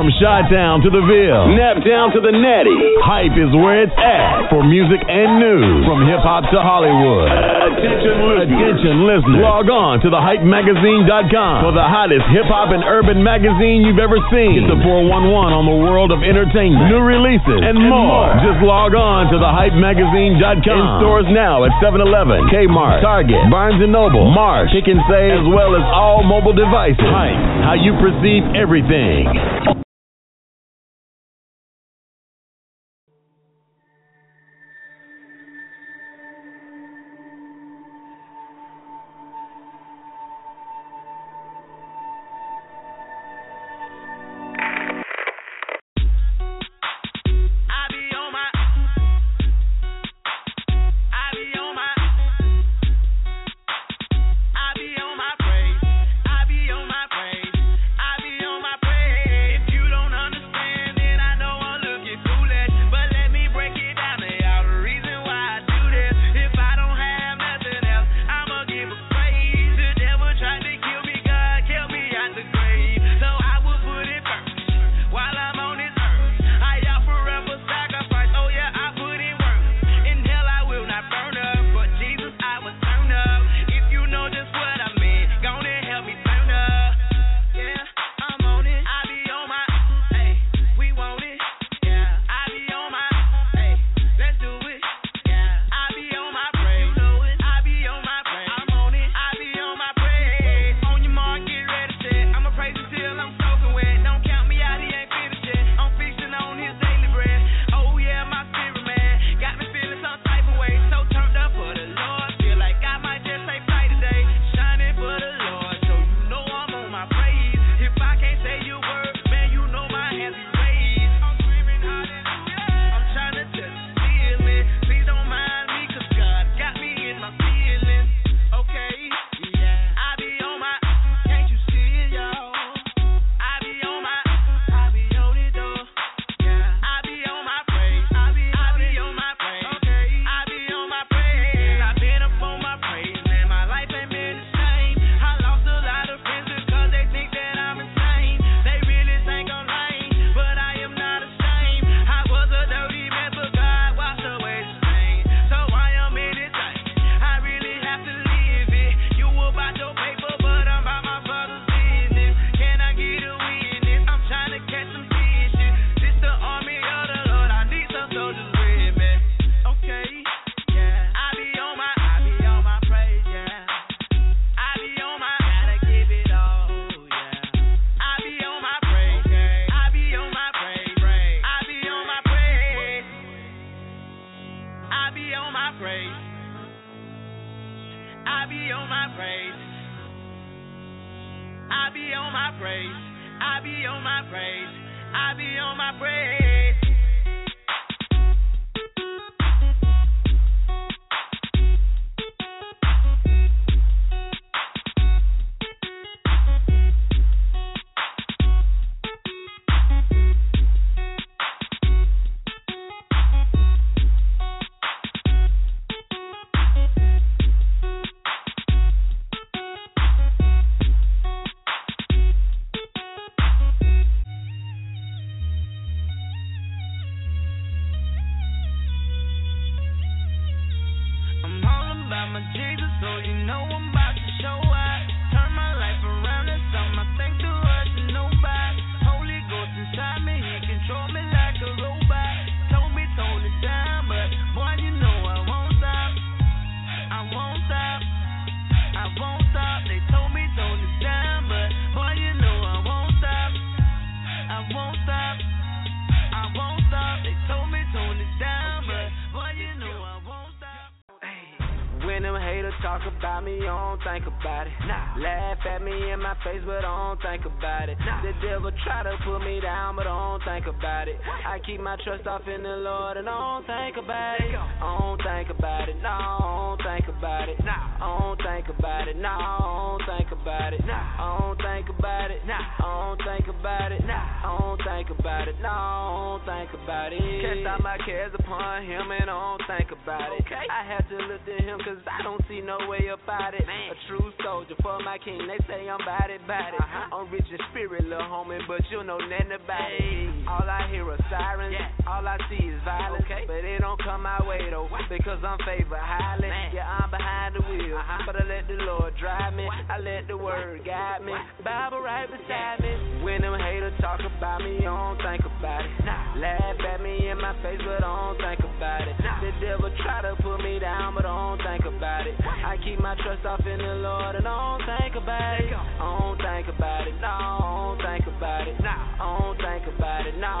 From Chi Town to the Ville, Nap Down to the Natty, hype is where it's at for music and news. From hip hop to Hollywood. Attention listeners. Attention listeners. Log on to thehypemagazine.com for the hottest hip hop and urban magazine you've ever seen. Get the 411 on the world of entertainment, new releases, and, and more. more. Just log on to thehypemagazine.com. In stores now at 7 Eleven, Kmart, Target, Barnes and Noble, Marsh, Pick and Save, as well as all mobile devices. Hype, how you perceive everything. Trust off in the Lord and I don't think about it. I keep my trust off in the Lord and I don't think about it. No, I don't think about it. I don't think about it. No, I don't think about it. I don't think about it. I don't think about it. I don't think about it, no, I don't think about it. Cast all my cares upon him and I don't think about it. Okay. I had to look to him cause I don't see no way about it. Man. A true soldier for my king, they say I'm bad it, bad it. Uh-huh. I'm rich in spirit, little homie, but you know nothing about it. All I hear are sirens, yeah. all I see come my way though, because I'm favored highly. Yeah, I'm behind the wheel, uh-huh. but I let the Lord drive me. I let the word guide me. Bible right beside me. When them haters talk about me, I don't think about it. Nah. Laugh at me in my face, but I don't think about it. The devil try to put me down, but I don't think about it. I keep my trust off in the Lord and I don't think about it. I don't think about it. No, I don't think about it. No, I don't think about it. No,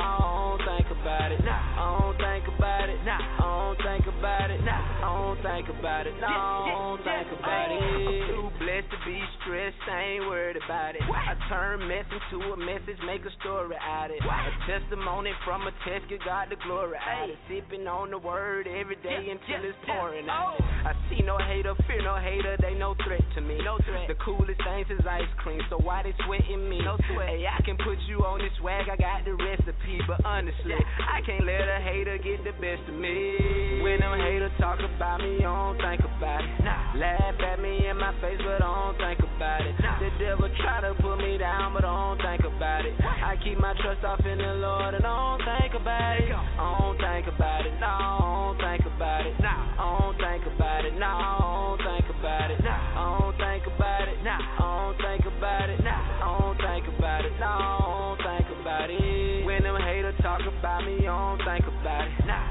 think about it. Don't think about it. I'm too blessed to be stressed. I ain't worried about it. I turn mess into a message, make a story out of it. A testimony from a test, give God the glory out of it. Sipping on the word every day until it's pouring out. Oh. I see no hater, fear no hater, they no threat to me. No threat. The coolest things is ice cream, so why they sweating me? No sweat. Hey, I can put you on this swag, I got the recipe, but honestly, I can't let a hater get the best of me. When them haters talk about me, I don't think about it. Nah. Laugh at me in my face, but I don't think about it. The devil try to put me down, but I don't think about it. I keep my trust off in the Lord and I don't think about it. I don't think about it. No, I don't think about it. I don't think about it. No, I don't think about it. I don't think about it. No, I don't think about it. I don't think about it. No, I don't think about it. When them haters talk about me, I don't think about it.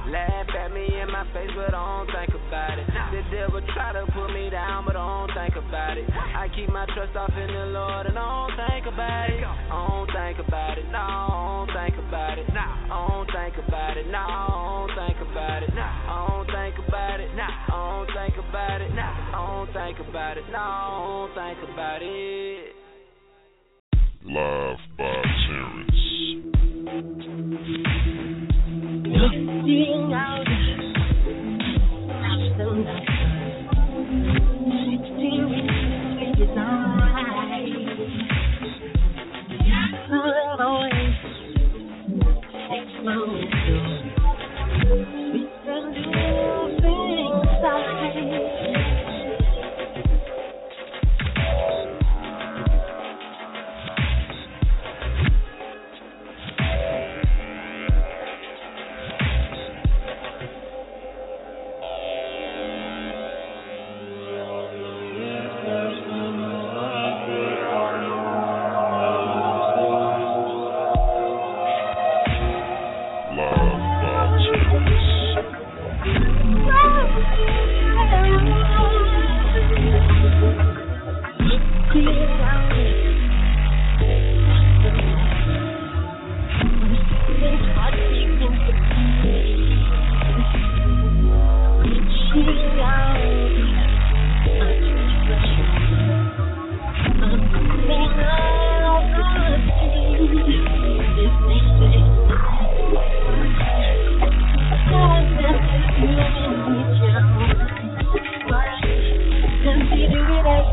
Laugh at me in my face, but I don't think about it. The devil try to put me down, but I don't think about it. I keep my trust off in the Lord and I don't think about it. I don't think about it. No, I don't think about it. I don't think about it. No, I don't think about it. I don't think about it. Nah. I don't think about it. I don't think about it. No, I don't think about it. Live by Looking out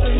I'm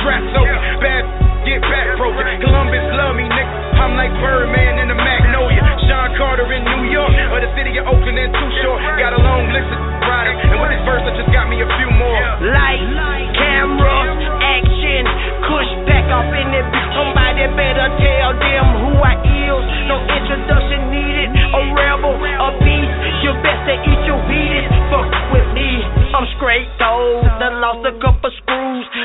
strapped so bad, get back broken. Columbus love me, nigga. I'm like Birdman in the Magnolia. Sean Carter in New York, or the city of Oakland and too short. Got a long list of riders, and with this verse, I just got me a few more. Light, camera, action, push back in it. Somebody better tell them who I is. No introduction needed. A rebel, a beast. You best to eat your beat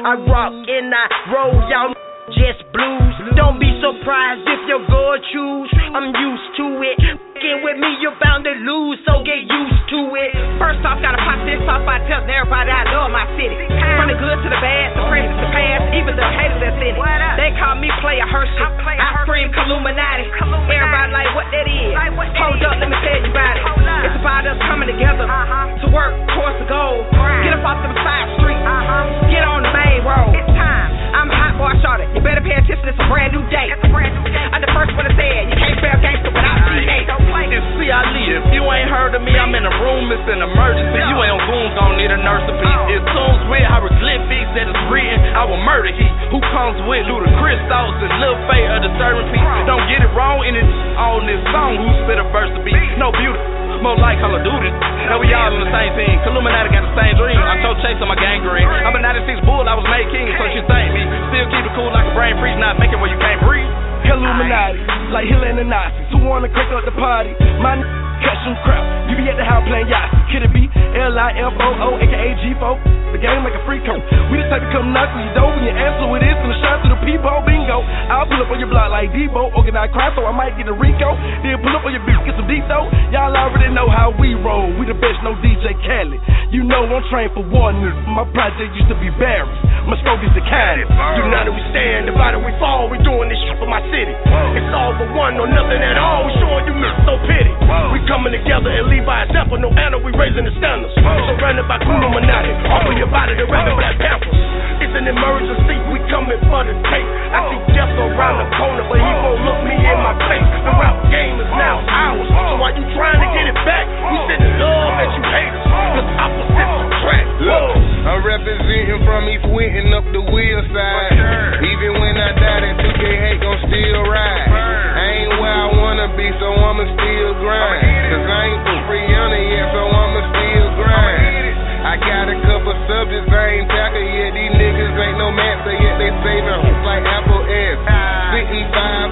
I rock and I roll. Y'all just blues. Don't be surprised if your girl choose. I'm used to it. Fucking with me, you're bound to lose, so get used to it. First off, gotta pop this off by telling everybody I love my city. From the good to the bad, the present, to the past, even the haters that's in it. They call me Player Herschel. I scream Illuminati. Everybody like what that is. Hold up, let me tell you about it. It's about us coming together to work towards the goal. Get up off the side streets. Get on the main road. It's time. I'm hot boy shorty. You better pay attention. It's a brand new day. It's a brand new day. I'm the first one to say it. You can't spell gangster without G-A. It's C. Ali. If you ain't heard of me, I'm in a room. It's an emergency. You ain't on goons, gon' need a nurse to be. Oh. It tunes with hieroglyphics that is written. I will murder he who comes with Ludacris thoughts and Lil Faye a disturbing piece. Don't get it wrong in it on this song. Who spit a verse to be? No beauty. More like Call of Duty. Now we all on the same team. Illuminati got the same dream. I told Chase on my gang green. I'm a 96 bull, I was made king, so she thank me. Still keep it cool like a brain freeze, not making where you can't breathe. Illuminati, like Hitler and the Nazis, who wanna crank up the party. My n- catch some crap. You be at the house playing Yahtzee. Could it be L-I-F-O-O, aka G-Fo? The game like a free. We the type to come knock on your door when you answer with this and a shot to the people bingo. I'll pull up on your block like Debo, organized crime, so I might get a Rico. Then pull up on your bitch, get some though. Y'all already know how we roll. We the best, no DJ Khaled. You know I'm trained for one. My project used to be Barry's. My stroke is the kindest. United we stand, divided we fall. We doing this shit for my city. It's all for one or nothing at all. We showing you no pity. We coming together and lead by example. No anna, we raising the standards. Surrounded by Kuno Manati. Offer your body to rapping Black Panthers. It's an emergency. We coming for the I see death around the corner, but he won't look me in my face. The rap game is now ours. So while you trying to get it back, we sending love at you haters. Cause opposites attract. Look, I'm representing from East Winton up the wheel side. Even when I die, that 2K hate gon' still ride. I ain't where I wanna be, so I'ma still grind. Cause I ain't for it yet, so I'ma still grind. I got a couple subjects I ain't tackled yet. These niggas ain't no master yet they saving hoops like Apple S. 55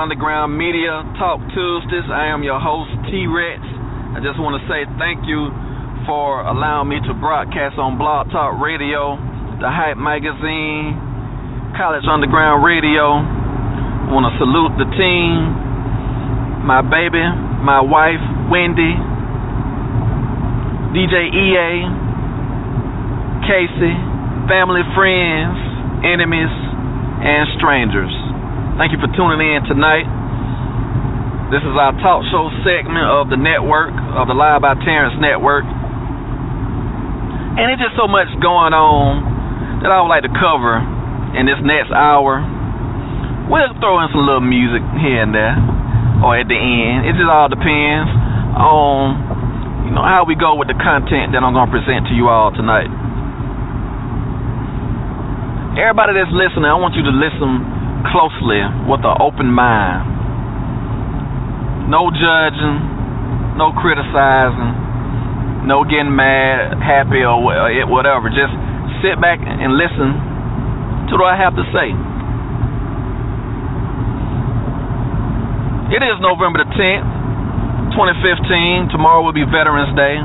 Underground Media Talk Tuesdays. I am your host, Tee Recx. I just want to say thank you for allowing me to broadcast on Blog Talk Radio, the Hype Magazine, College Underground Radio. I want to salute the team, my baby, my wife, Wendy, DJ EA, Casey, family, friends, enemies, and strangers. Thank you for tuning in tonight. This is our talk show segment of the network, of the Live by Terrence network. And it's just so much going on that I would like to cover in this next hour. We'll throw in some little music here and there, or at the end. It just all depends on, you know, how we go with the content that I'm going to present to you all tonight. Everybody that's listening, I want you to listen closely with an open mind. No judging, no criticizing, no getting mad, happy, or wha- eh, whatever. Just sit back and listen to what I have to say. It is November the 10th, 2015. Tomorrow will be Veterans Day.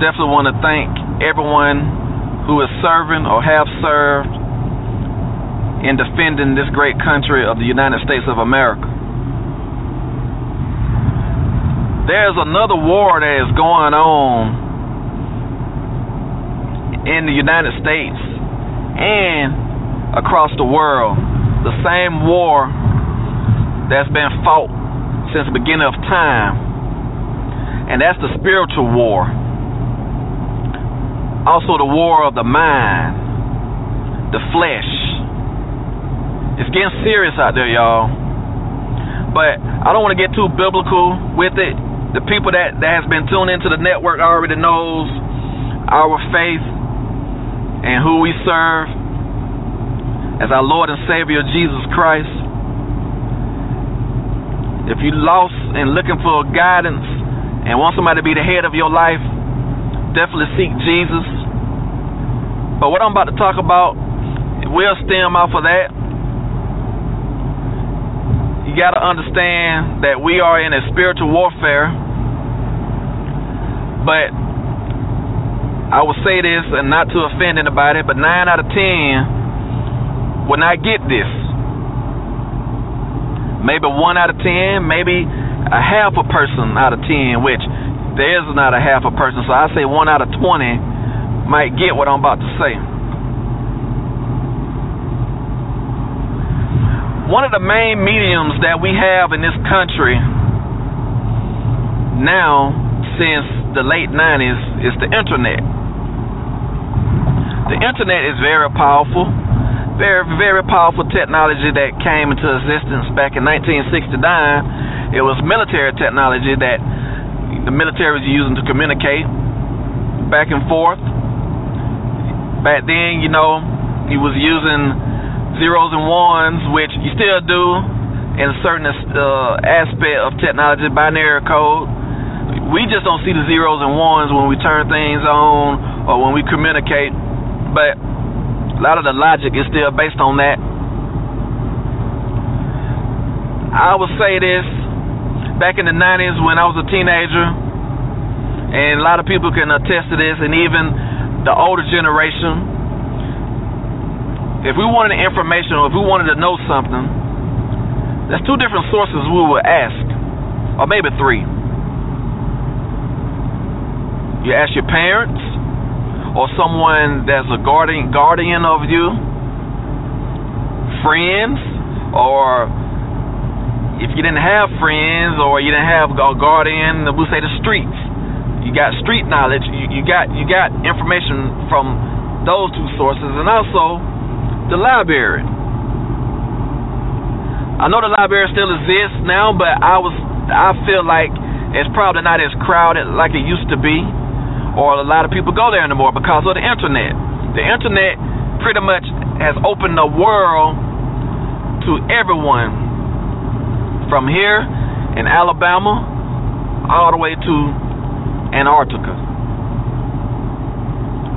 Definitely want to thank everyone who is serving or have served in defending this great country of the United States of America. There's another war that is going on in the United States and across the world. The same war that's been fought since the beginning of time, and that's the spiritual war. Also, the war of the mind, the flesh. It's getting serious out there, y'all. But I don't want to get too biblical with it. The people that, that has been tuned into the network already knows our faith and who we serve as our Lord and Savior Jesus Christ. If you lost and looking for guidance and want somebody to be the head of your life, definitely seek Jesus. But what I'm about to talk about will stem off of that. You got to understand that we are in a spiritual warfare. But I will say this, and not to offend anybody, but 9 out of 10 will not get this. Maybe 1 out of 10, maybe a half a person out of 10, which there is not a half a person. So I say 1 out of 20 might get what I'm about to say. One of the main mediums that we have in this country now, since the late 90s, is the internet. The internet is very powerful, very, very powerful technology that came into existence back in 1969 It was military technology that the military was using to communicate back and forth. Back then, you know, he was using zeros and ones, which you still do in a certain uh, aspect of technology, binary code. We just don't see the zeros and ones when we turn things on or when we communicate, but a lot of the logic is still based on that. I would say this back in the 90s when I was a teenager, and a lot of people can attest to this, and even the older generation. If we wanted information or if we wanted to know something, there's two different sources we would ask, or maybe three. You ask your parents, or someone that's a guardian guardian of you, friends, or if you didn't have friends or you didn't have a guardian, we'll say the streets. You got street knowledge. You, you got you got information from those two sources, and also the library. I know the library still exists now, but I was I feel like it's probably not as crowded like it used to be, or a lot of people go there anymore because of the internet. The internet pretty much has opened the world to everyone from here in Alabama all the way to Antarctica.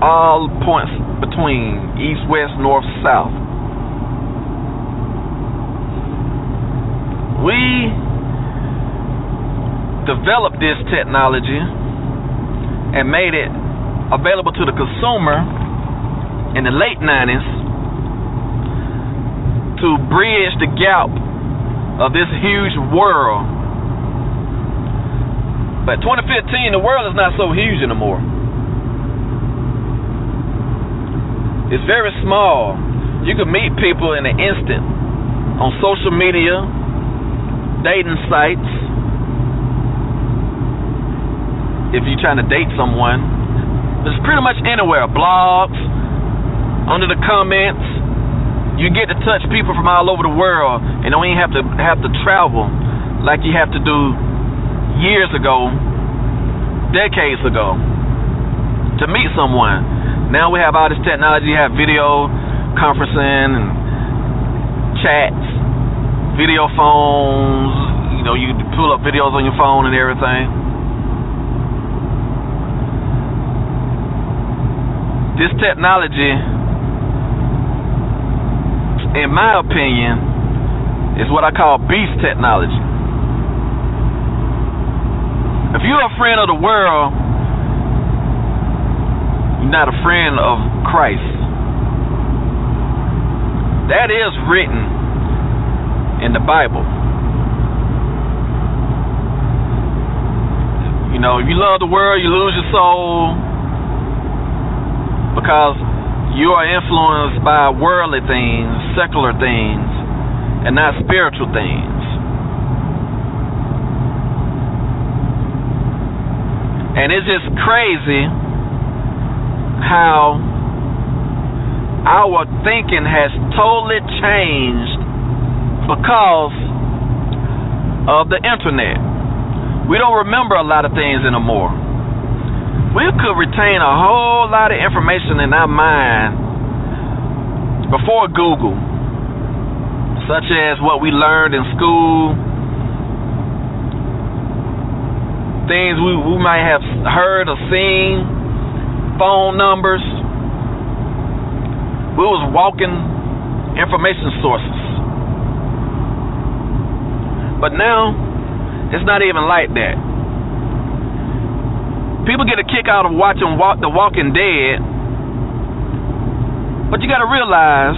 All points between east, west, north, south. We developed this technology and made it available to the consumer in the late 90s to bridge the gap of this huge world. But 2015, the world is not so huge anymore. It's very small. You can meet people in an instant on social media, dating sites. If you're trying to date someone, it's pretty much anywhere. Blogs, under the comments, you get to touch people from all over the world and don't even have to have to travel like you have to do years ago, decades ago to meet someone. Now we have all this technology, you have video conferencing and chats, video phones, you know, you pull up videos on your phone and everything. This technology in my opinion, is what I call beast technology. If you're a friend of the world, not a friend of Christ. That is written in the Bible. You know, if you love the world, you lose your soul because you are influenced by worldly things, secular things, and not spiritual things. And it's just crazy how our thinking has totally changed because of the internet. We don't remember a lot of things anymore we could retain a whole lot of information in our mind before Google, such as what we learned in school, things we, we might have heard or seen, phone numbers. We was walking information sources. But now, it's not even like that people get a kick out of watching walk, The Walking Dead, but you got to realize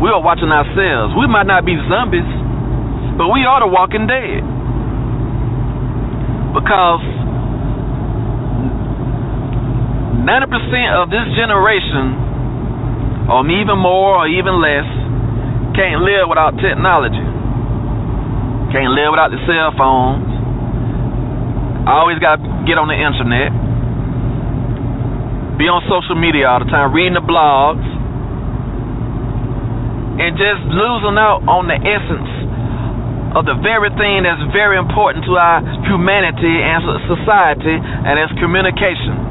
we are watching ourselves. We might not be zombies, but we are the Walking Dead because 90% of this generation, or even more, or even less, can't live without technology. Can't live without the cell phones. I always got to get on the internet, be on social media all the time, reading the blogs, and just losing out on the essence of the very thing that's very important to our humanity and society, and it's communication.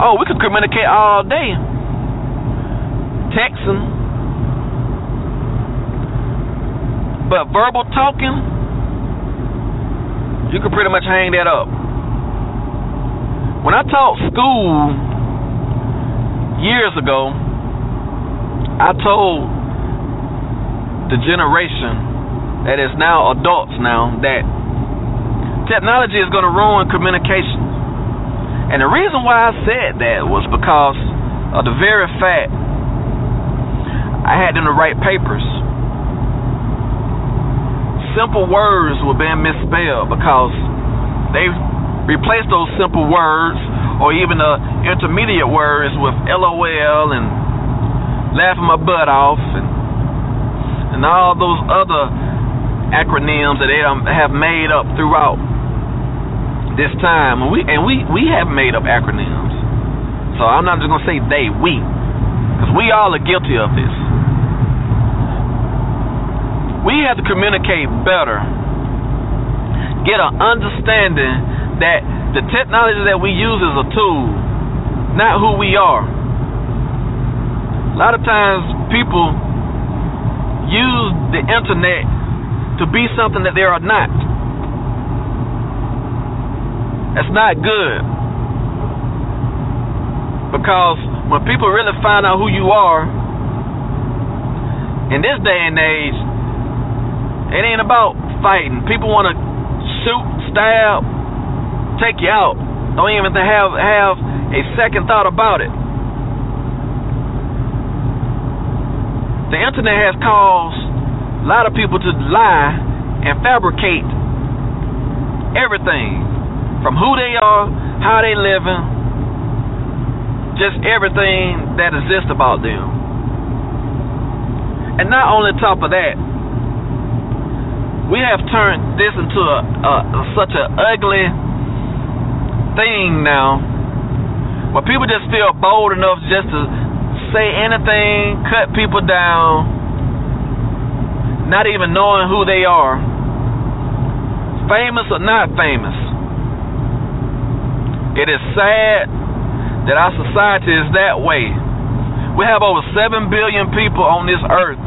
Oh, we could communicate all day. Texting. But verbal talking, you can pretty much hang that up. When I taught school years ago, I told the generation that is now adults now that technology is going to ruin communication. And the reason why I said that was because of the very fact I had them to write papers. Simple words were being misspelled because they replaced those simple words or even the intermediate words with LOL and laughing my butt off and and all those other acronyms that they um, have made up throughout this time. And we and we we have made up acronyms. So I'm not just gonna say they, we, because we all are guilty of this. We have to communicate better, get an understanding that the technology that we use is a tool, not who we are. A lot of times people use the internet to be something that they are not. That's not good. Because when people really find out who you are, in this day and age, it ain't about fighting. People want to shoot, stab, take you out. Don't even have have a second thought about it. The internet has caused a lot of people to lie and fabricate everything from who they are, how they living, just everything that exists about them. And not only top of that, we have turned this into a, a such an ugly thing now where people just feel bold enough just to say anything, cut people down, not even knowing who they are, famous or not famous. It is sad that our society is that way. We have over 7 billion people on this earth.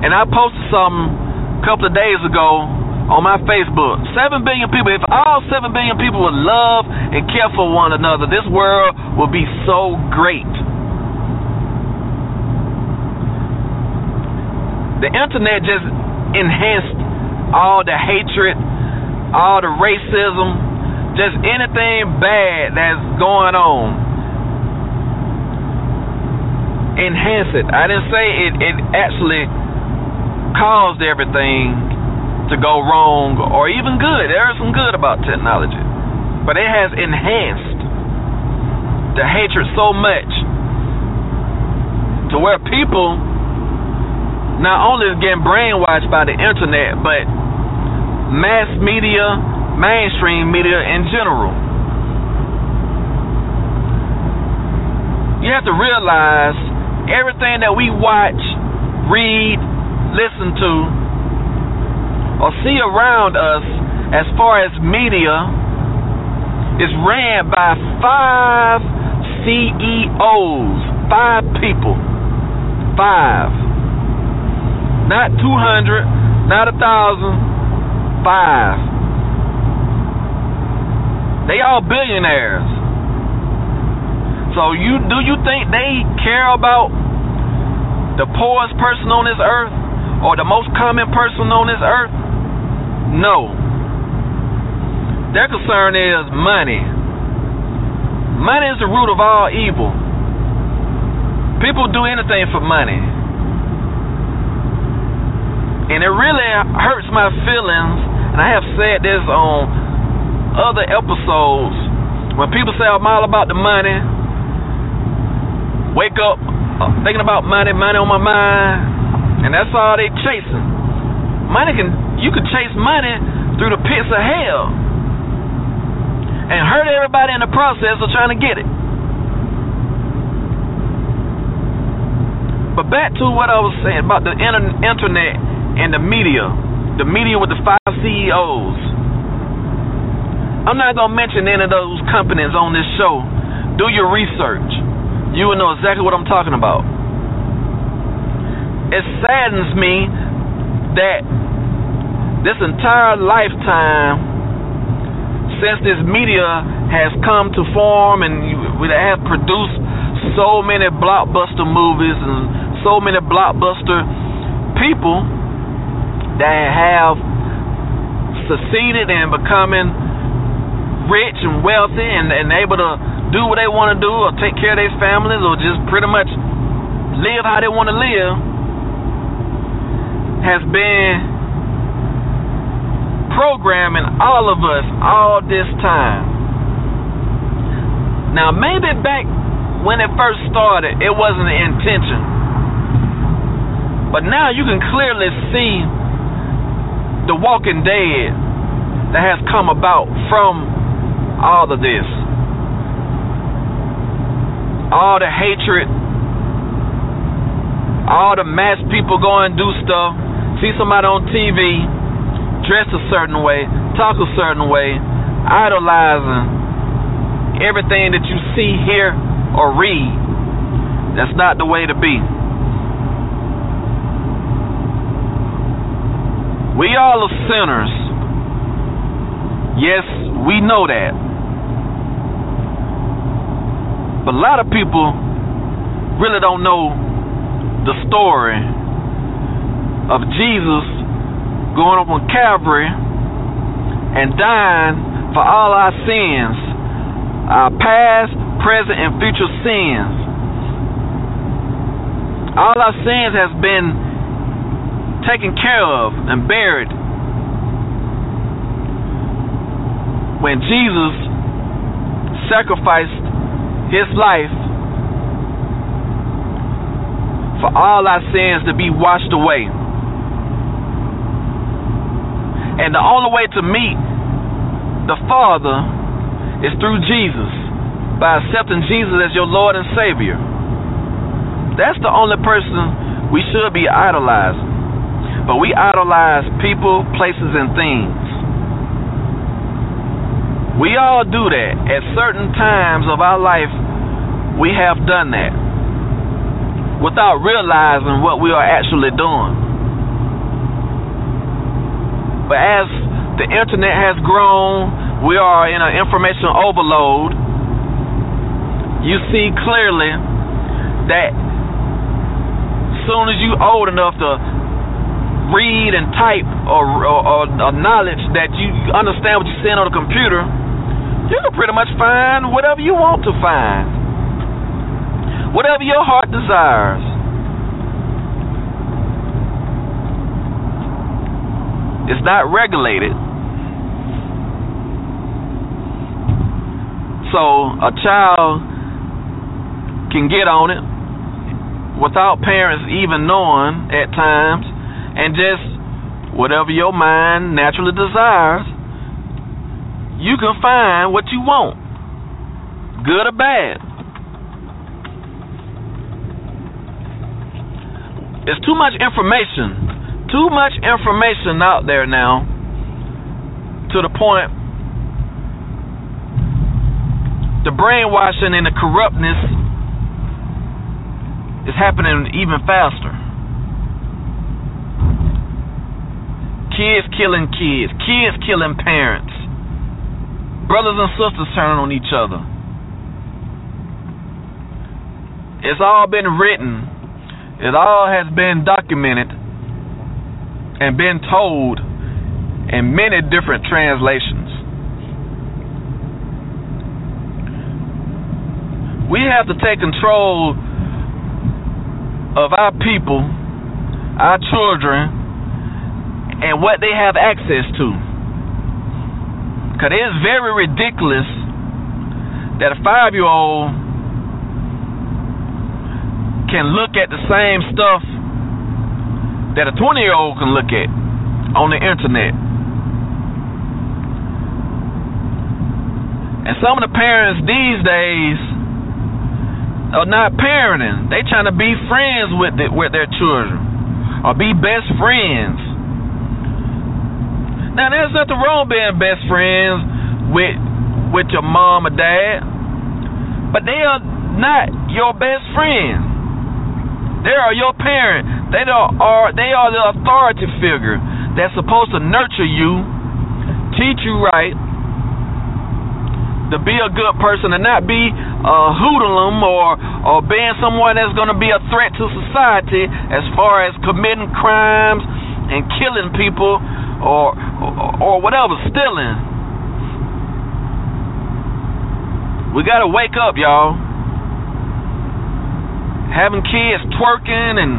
And I posted something a couple of days ago on my Facebook. Seven billion people. If all seven billion people would love and care for one another, this world would be so great. The internet just enhanced all the hatred, all the racism, just anything bad that's going on. Enhance it. I didn't say it, it actually caused everything to go wrong or even good. There is some good about technology, but it has enhanced the hatred so much to where people not only is getting brainwashed by the internet, but mass media, mainstream media in general. You have to realize everything that we watch, read, listen to or see around us as far as media is ran by five CEOs, five people, five, not 200, not a thousand, five. They all billionaires. So you do you think they care about the poorest person on this earth or the most common person on this earth? No. Their concern is money. Money is the root of all evil. People do anything for money. And it really hurts my feelings, and I have said this on other episodes, when people say I'm all about the money, wake up uh, thinking about money, money on my mind, and that's all they chasing. Money can you can chase money through the pits of hell and hurt everybody in the process of trying to get it. But back to what I was saying about the internet and the media, the media with the five CEOs. I'm not gonna mention any of those companies on this show. Do your research. You will know exactly what I'm talking about. It saddens me that this entire lifetime since this media has come to form and we have produced so many blockbuster movies and so many blockbuster people that have succeeded in becoming rich and wealthy and, and able to do what they want to do or take care of their families or just pretty much live how they want to live has been programming all of us all this time. Now, maybe back when it first started, it wasn't the intention. But now you can clearly see the walking dead that has come about from all of this. All the hatred, all the mass people go and do stuff, see somebody on TV, dress a certain way, talk a certain way, idolizing everything that you see, hear, or read. That's not the way to be. We all are sinners. Yes, we know that. But a lot of people really don't know the story of Jesus going up on Calvary and dying for all our sins, our past, present, and future sins. All our sins has been taken care of and buried when Jesus sacrificed his life for all our sins to be washed away. And the only way to meet the Father is through Jesus, by accepting Jesus as your Lord and Savior. That's the only person we should be idolizing. But we idolize people, places, and things. We all do that. At certain times of our life, we have done that without realizing what we are actually doing. But as the internet has grown, we are in an information overload. You see clearly that soon as you old enough to read and type or, or, or, knowledge that you understand what you're seeing on the computer, you can pretty much find whatever you want to find. Whatever your heart desires. It's not regulated. So a child can get on it without parents even knowing at times and just whatever your mind naturally desires, you can find what you want, good or bad. It's too much information too much information out there now to the point the brainwashing and the corruptness is happening even faster. Kids killing kids, kids killing parents, brothers and sisters turning on each other. It's all been written, it all has been documented and been told in many different translations. We have to take control of our people, our children, and what they have access to. Because it is very ridiculous that a five year old can look at the same stuff that a 20 year old can look at on the internet. And some of the parents these days are not parenting. They trying to be friends with the, with their children. or be best friends. Now there's nothing wrong being best friends with with your mom or dad, but they are not your best friend. They are your parent. They are they are the authority figure that's supposed to nurture you, teach you right, to be a good person and not be a hoodlum or or being someone that's going to be a threat to society as far as committing crimes and killing people or or, whatever, stealing. We got to wake up, y'all. Having kids twerking and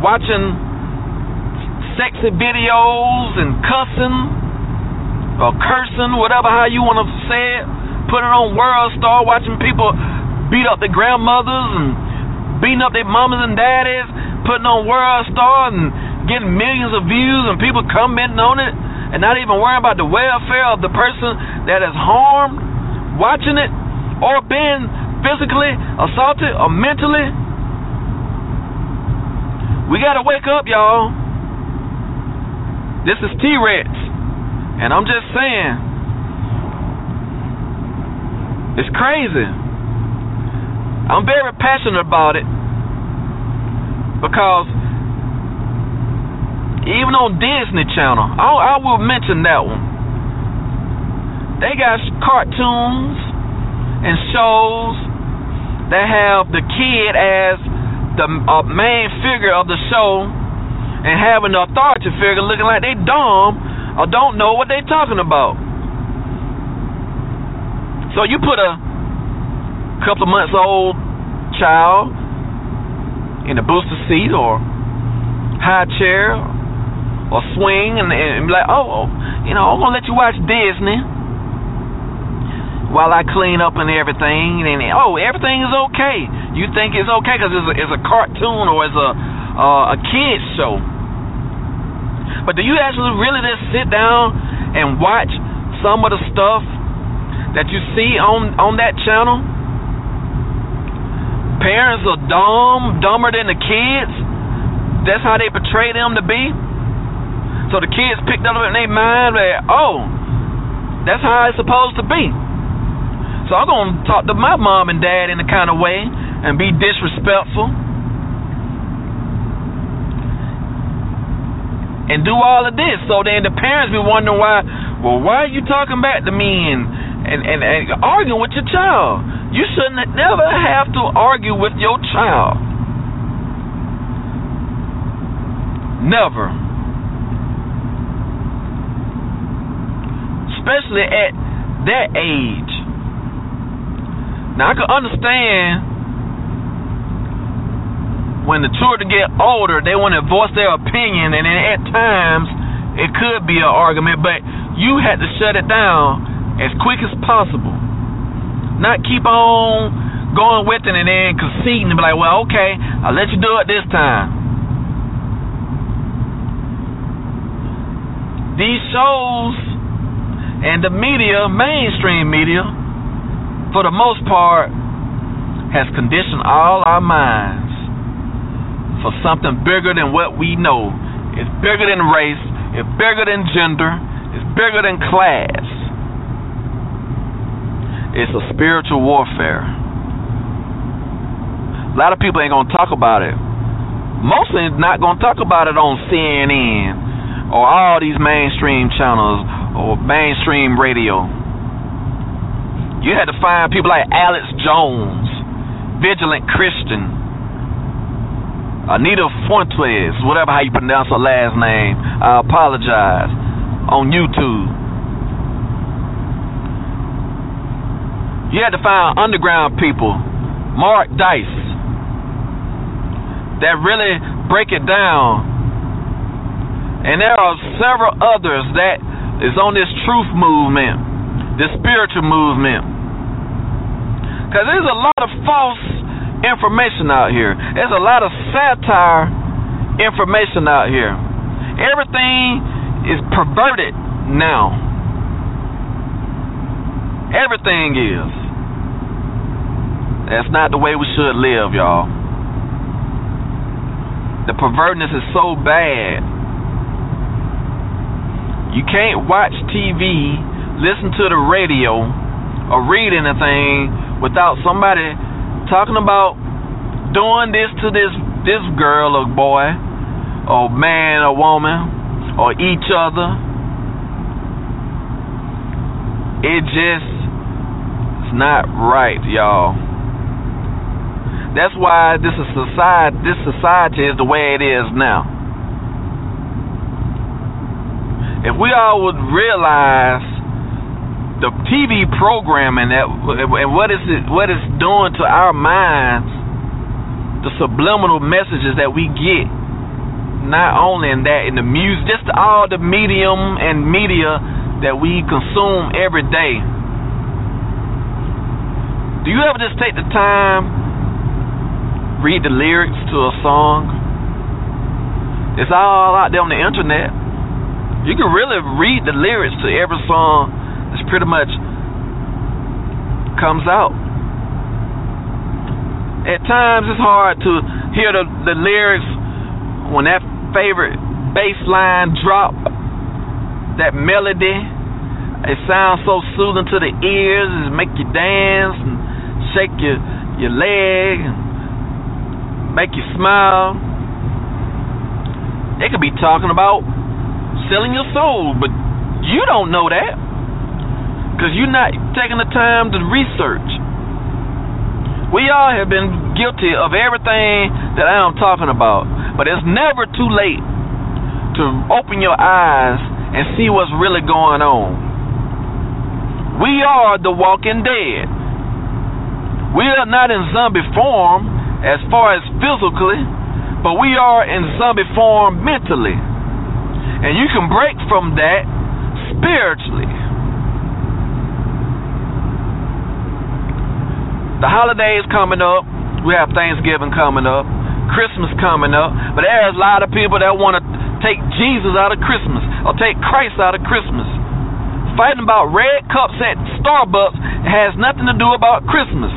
watching sexy videos and cussing or cursing, whatever how you want to say it. Putting on World Star, watching people beat up their grandmothers and beating up their mamas and daddies, putting on World Star and getting millions of views and people commenting on it and not even worrying about the welfare of the person that is harmed watching it or being physically assaulted or mentally. We got to wake up, y'all. This is Tee Recx. And I'm just saying, it's crazy. I'm very passionate about it because even on Disney Channel, I, I will mention that one. They got cartoons and shows that have the kid as the uh, main figure of the show and having the authority figure looking like they dumb or don't know what they're talking about. So you put a couple of months old child in a booster seat or high chair or swing and, and be like, oh, you know, I'm gonna let you watch Disney while I clean up and everything. And oh, everything is okay. You think it's okay because it's a, it's a cartoon or it's a uh, a kids show. But do you actually really just sit down and watch some of the stuff that you see on on that channel? Parents are dumb, dumber than the kids. That's how they portray them to be. So the kids picked up in their mind that, oh, that's how it's supposed to be. So I'm gonna talk to my mom and dad in a kind of way and be disrespectful and do all of this. So then the parents be wondering why. Well, why are you talking back to me and and and, and arguing with your child? You shouldn't never have to argue with your child. Never. Especially at that age. Now I can understand when the children get older, they want to voice their opinion, and at times it could be an argument, but you had to shut it down as quick as possible. Not keep on going with it and then conceding and be like, well, okay, I'll let you do it this time. These shows and the media, mainstream media, for the most part, has conditioned all our minds for something bigger than what we know. It's bigger than race, it's bigger than gender, it's bigger than class. It's a spiritual warfare. A lot of people ain't gonna talk about it. Mostly not gonna talk about it on CNN or all these mainstream channels or mainstream radio. You had to find people like Alex Jones, Vigilant Christian, Anita Fuentes, whatever how you pronounce her last name. I apologize. On YouTube. You had to find underground people, Mark Dice, that really break it down. And there are several others that is on this truth movement, this spiritual movement. Because there's a lot of false information out here. There's a lot of satire information out here. Everything is perverted now. Everything is. That's not the way we should live, y'all. The pervertness is so bad. You can't watch TV, listen to the radio, or read anything without somebody talking about doing this to this this girl or boy, or man or woman, or each other. It just is not right, y'all. That's why this is society. This society is the way it is now. If we all would realize the TV programming that and what is it what it's doing to our minds, the subliminal messages that we get, not only in that in the music, just all the medium and media that we consume every day. Do you ever just take the time? Read the lyrics to a song. It's all out there on the internet. You can really read the lyrics to every song that's pretty much comes out. At times it's hard to hear the, the lyrics when that favorite bass line drop, that melody. It sounds so soothing to the ears, it make you dance and shake your your leg make you smile. They could be talking about selling your soul, but you don't know that because you're not taking the time to research. We all have been guilty of everything that I am talking about, but it's never too late to open your eyes and see what's really going on. We are the walking dead. We are not in zombie form as far as physically, but we are in zombie form mentally. And you can break from that spiritually. The holidays coming up. We have Thanksgiving coming up, Christmas coming up, but there's a lot of people that want to take Jesus out of Christmas or take Christ out of Christmas. Fighting about red cups at Starbucks has nothing to do about Christmas.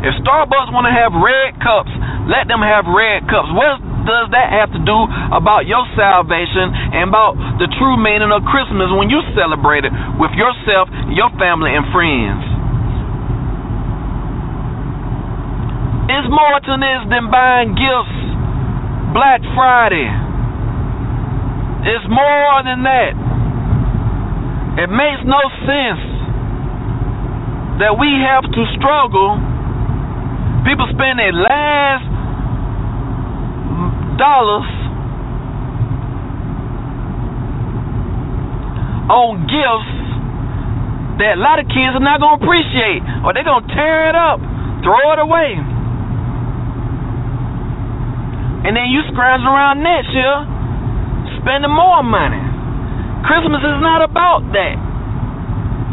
If Starbucks want to have red cups, let them have red cups. What does that have to do about your salvation and about the true meaning of Christmas when you celebrate it with yourself, your family, and friends? It's more to this than buying gifts Black Friday. It's more than that. It makes no sense that we have to struggle. People spend their last dollars on gifts that a lot of kids are not going to appreciate, or they're going to tear it up, throw it away. And then you scrounge around next year spending more money. Christmas is not about that.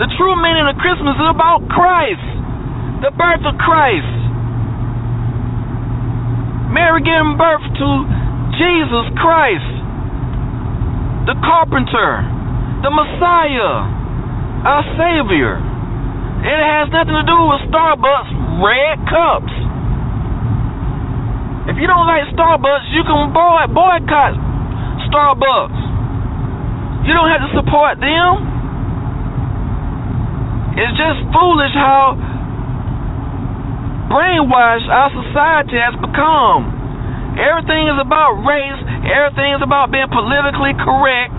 The true meaning of Christmas is about Christ, the birth of Christ. Mary giving birth to Jesus Christ, the carpenter, the Messiah, our Savior. It has nothing to do with Starbucks red cups. If you don't like Starbucks, you can boy, boycott Starbucks. You don't have to support them. It's just foolish how brainwashed our society has become. Everything is about race, everything is about being politically correct.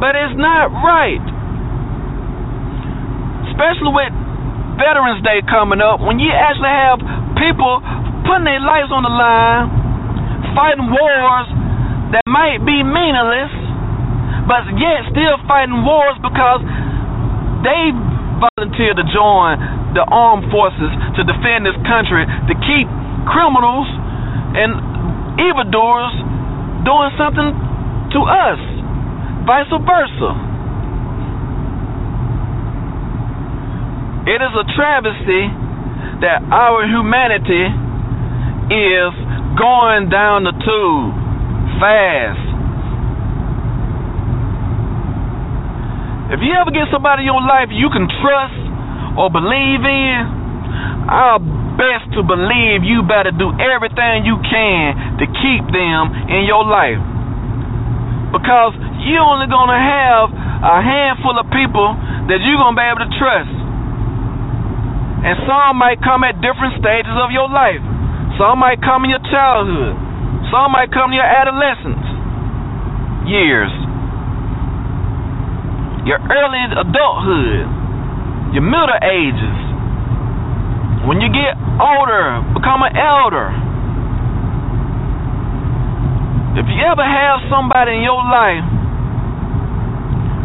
But it's not right. Especially with Veterans Day coming up, when you actually have people putting their lives on the line, fighting wars that might be meaningless, but yet still fighting wars because they volunteered to join the armed forces to defend this country, to keep criminals and evildoers doing something to us, vice versa. It is a travesty that our humanity is going down the tube fast. If you ever get somebody in your life you can trust or believe in, I'll best to believe you better do everything you can to keep them in your life. Because you're only to have a handful of people that you're to be able to trust. And some might come at different stages of your life. Some might come in your childhood. Some might come in your adolescence years. Your early adulthood. Your middle ages. When you get older, become an elder. If you ever have somebody in your life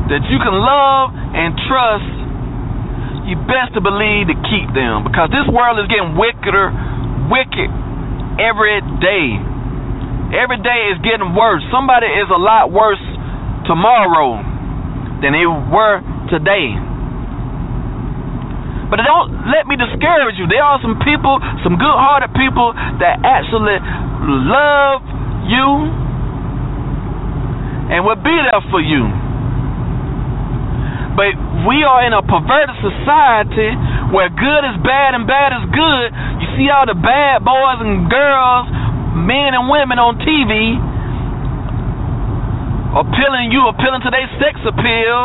that you can love and trust, you best to believe to keep them because this world is getting wickeder, wicked every day. Every day is getting worse. Somebody is a lot worse tomorrow than they were today. But don't let me discourage you. There are some people, some good hearted people that actually love you and will be there for you. But we are in a perverted society where good is bad and bad is good. You see all the bad boys and girls, men and women on TV appealing you, appealing to their sex appeal,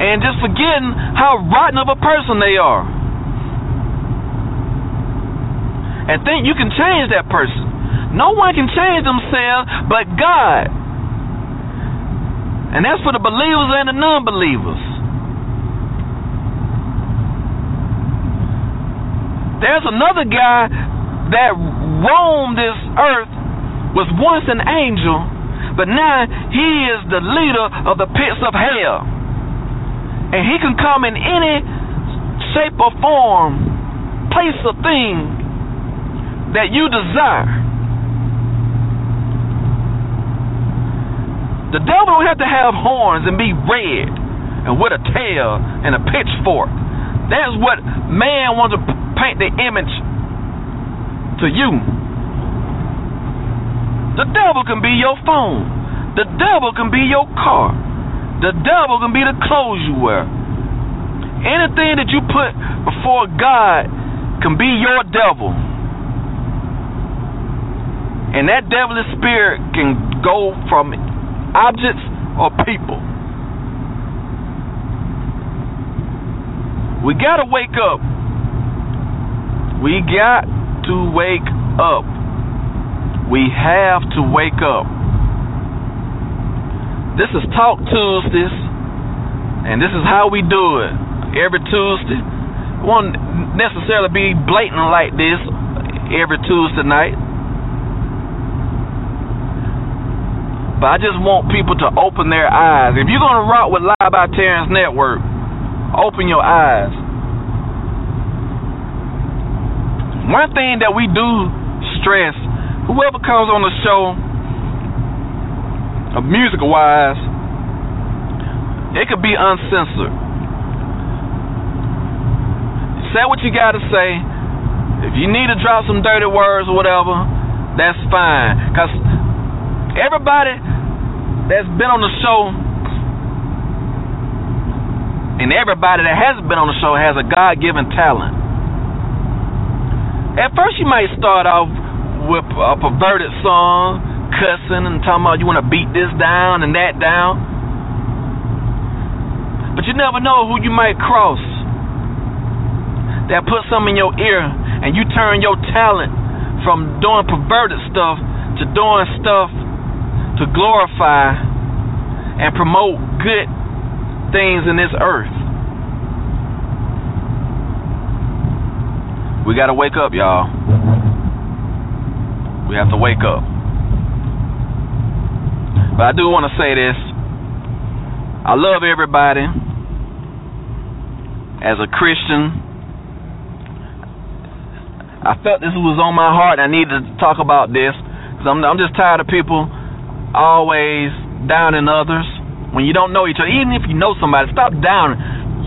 and just forgetting how rotten of a person they are. And think you can change that person. No one can change themselves but God. And that's for the believers and the non believers. There's another guy that roamed this earth, was once an angel, but now he is the leader of the pits of hell. And he can come in any shape or form, place or thing that you desire. The devil don't have to have horns and be red and with a tail and a pitchfork. That's what man wants to paint the image to you. The devil can be your phone. The devil can be your car. The devil can be the clothes you wear. Anything that you put before God can be your devil. And that devilish spirit can go from objects or people. We got to wake up. We got to wake up. We have to wake up. This is Talk Tuesdays, and this is how we do it every Tuesday. It won't necessarily be blatant like this every Tuesday night. But I just want people to open their eyes. If you're going to rock with Live by Terrence Network, open your eyes. One thing that we do stress whoever comes on the show, uh, musical wise, it could be uncensored. Say what you got to say. If you need to drop some dirty words or whatever, that's fine. Because everybody that's been on the show and everybody that hasn't been on the show has a God given talent. At first, you might start off with a perverted song, cussing and talking about you want to beat this down and that down. But you never know who you might cross that put something in your ear and you turn your talent from doing perverted stuff to doing stuff to glorify and promote good things in this earth. We got to wake up, y'all. We have to wake up. But I do want to say this. I love everybody. As a Christian, I felt this was on my heart. I needed to talk about this because I'm, I'm just tired of people always downing others when you don't know each other. Even if you know somebody, stop downing.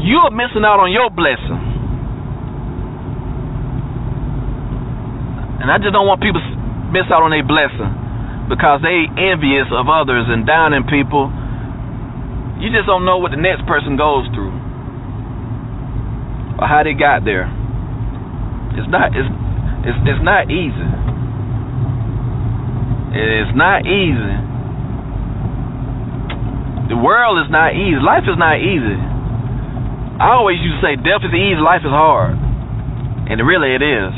You're missing out on your blessing. And I just don't want people miss out on their blessing because they envious of others and downing people. You just don't know what the next person goes through or how they got there. It's not. It's It's it's not easy. It's not easy. The world is not easy. Life is not easy. I always used to say death is easy, life is hard. And really it is.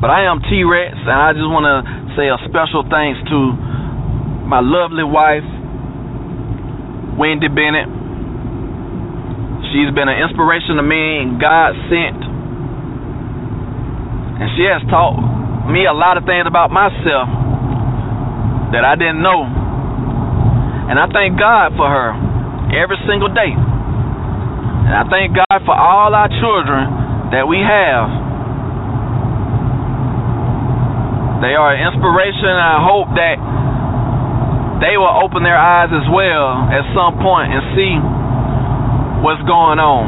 But I am Tee Recx, and I just want to say a special thanks to my lovely wife, Wendy Bennett. She's been an inspiration to me and God sent. And she has taught me a lot of things about myself that I didn't know. And I thank God for her every single day. And I thank God for all our children that we have. They are an inspiration, I hope that they will open their eyes as well at some point and see what's going on.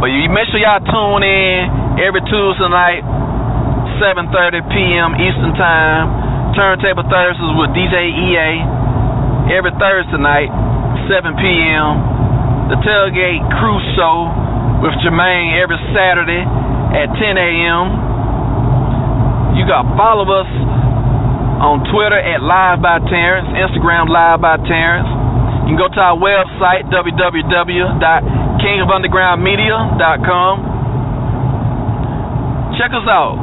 But you make sure y'all tune in every Tuesday night, 7:30 p.m. Eastern Time. Turntable Thursdays with DJ EA every Thursday night, 7 p.m. The Tailgate Cruise Show with Jermaine every Saturday at 10 a.m. Got follow us on Twitter at Live by Terrence, Instagram Live by Terrence. You can go to our website www.kingofundergroundmedia.com. Check us out.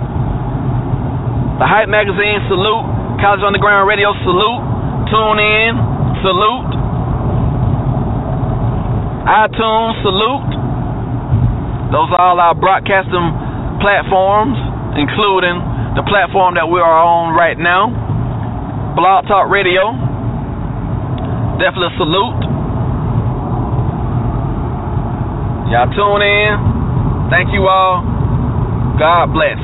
The Hype Magazine salute, College Underground Radio salute, tune in, salute, iTunes salute. Those are all our broadcasting platforms, including the platform that we are on right now, Blog Talk Radio. Definitely salute. Y'all tune in. Thank you all. God bless.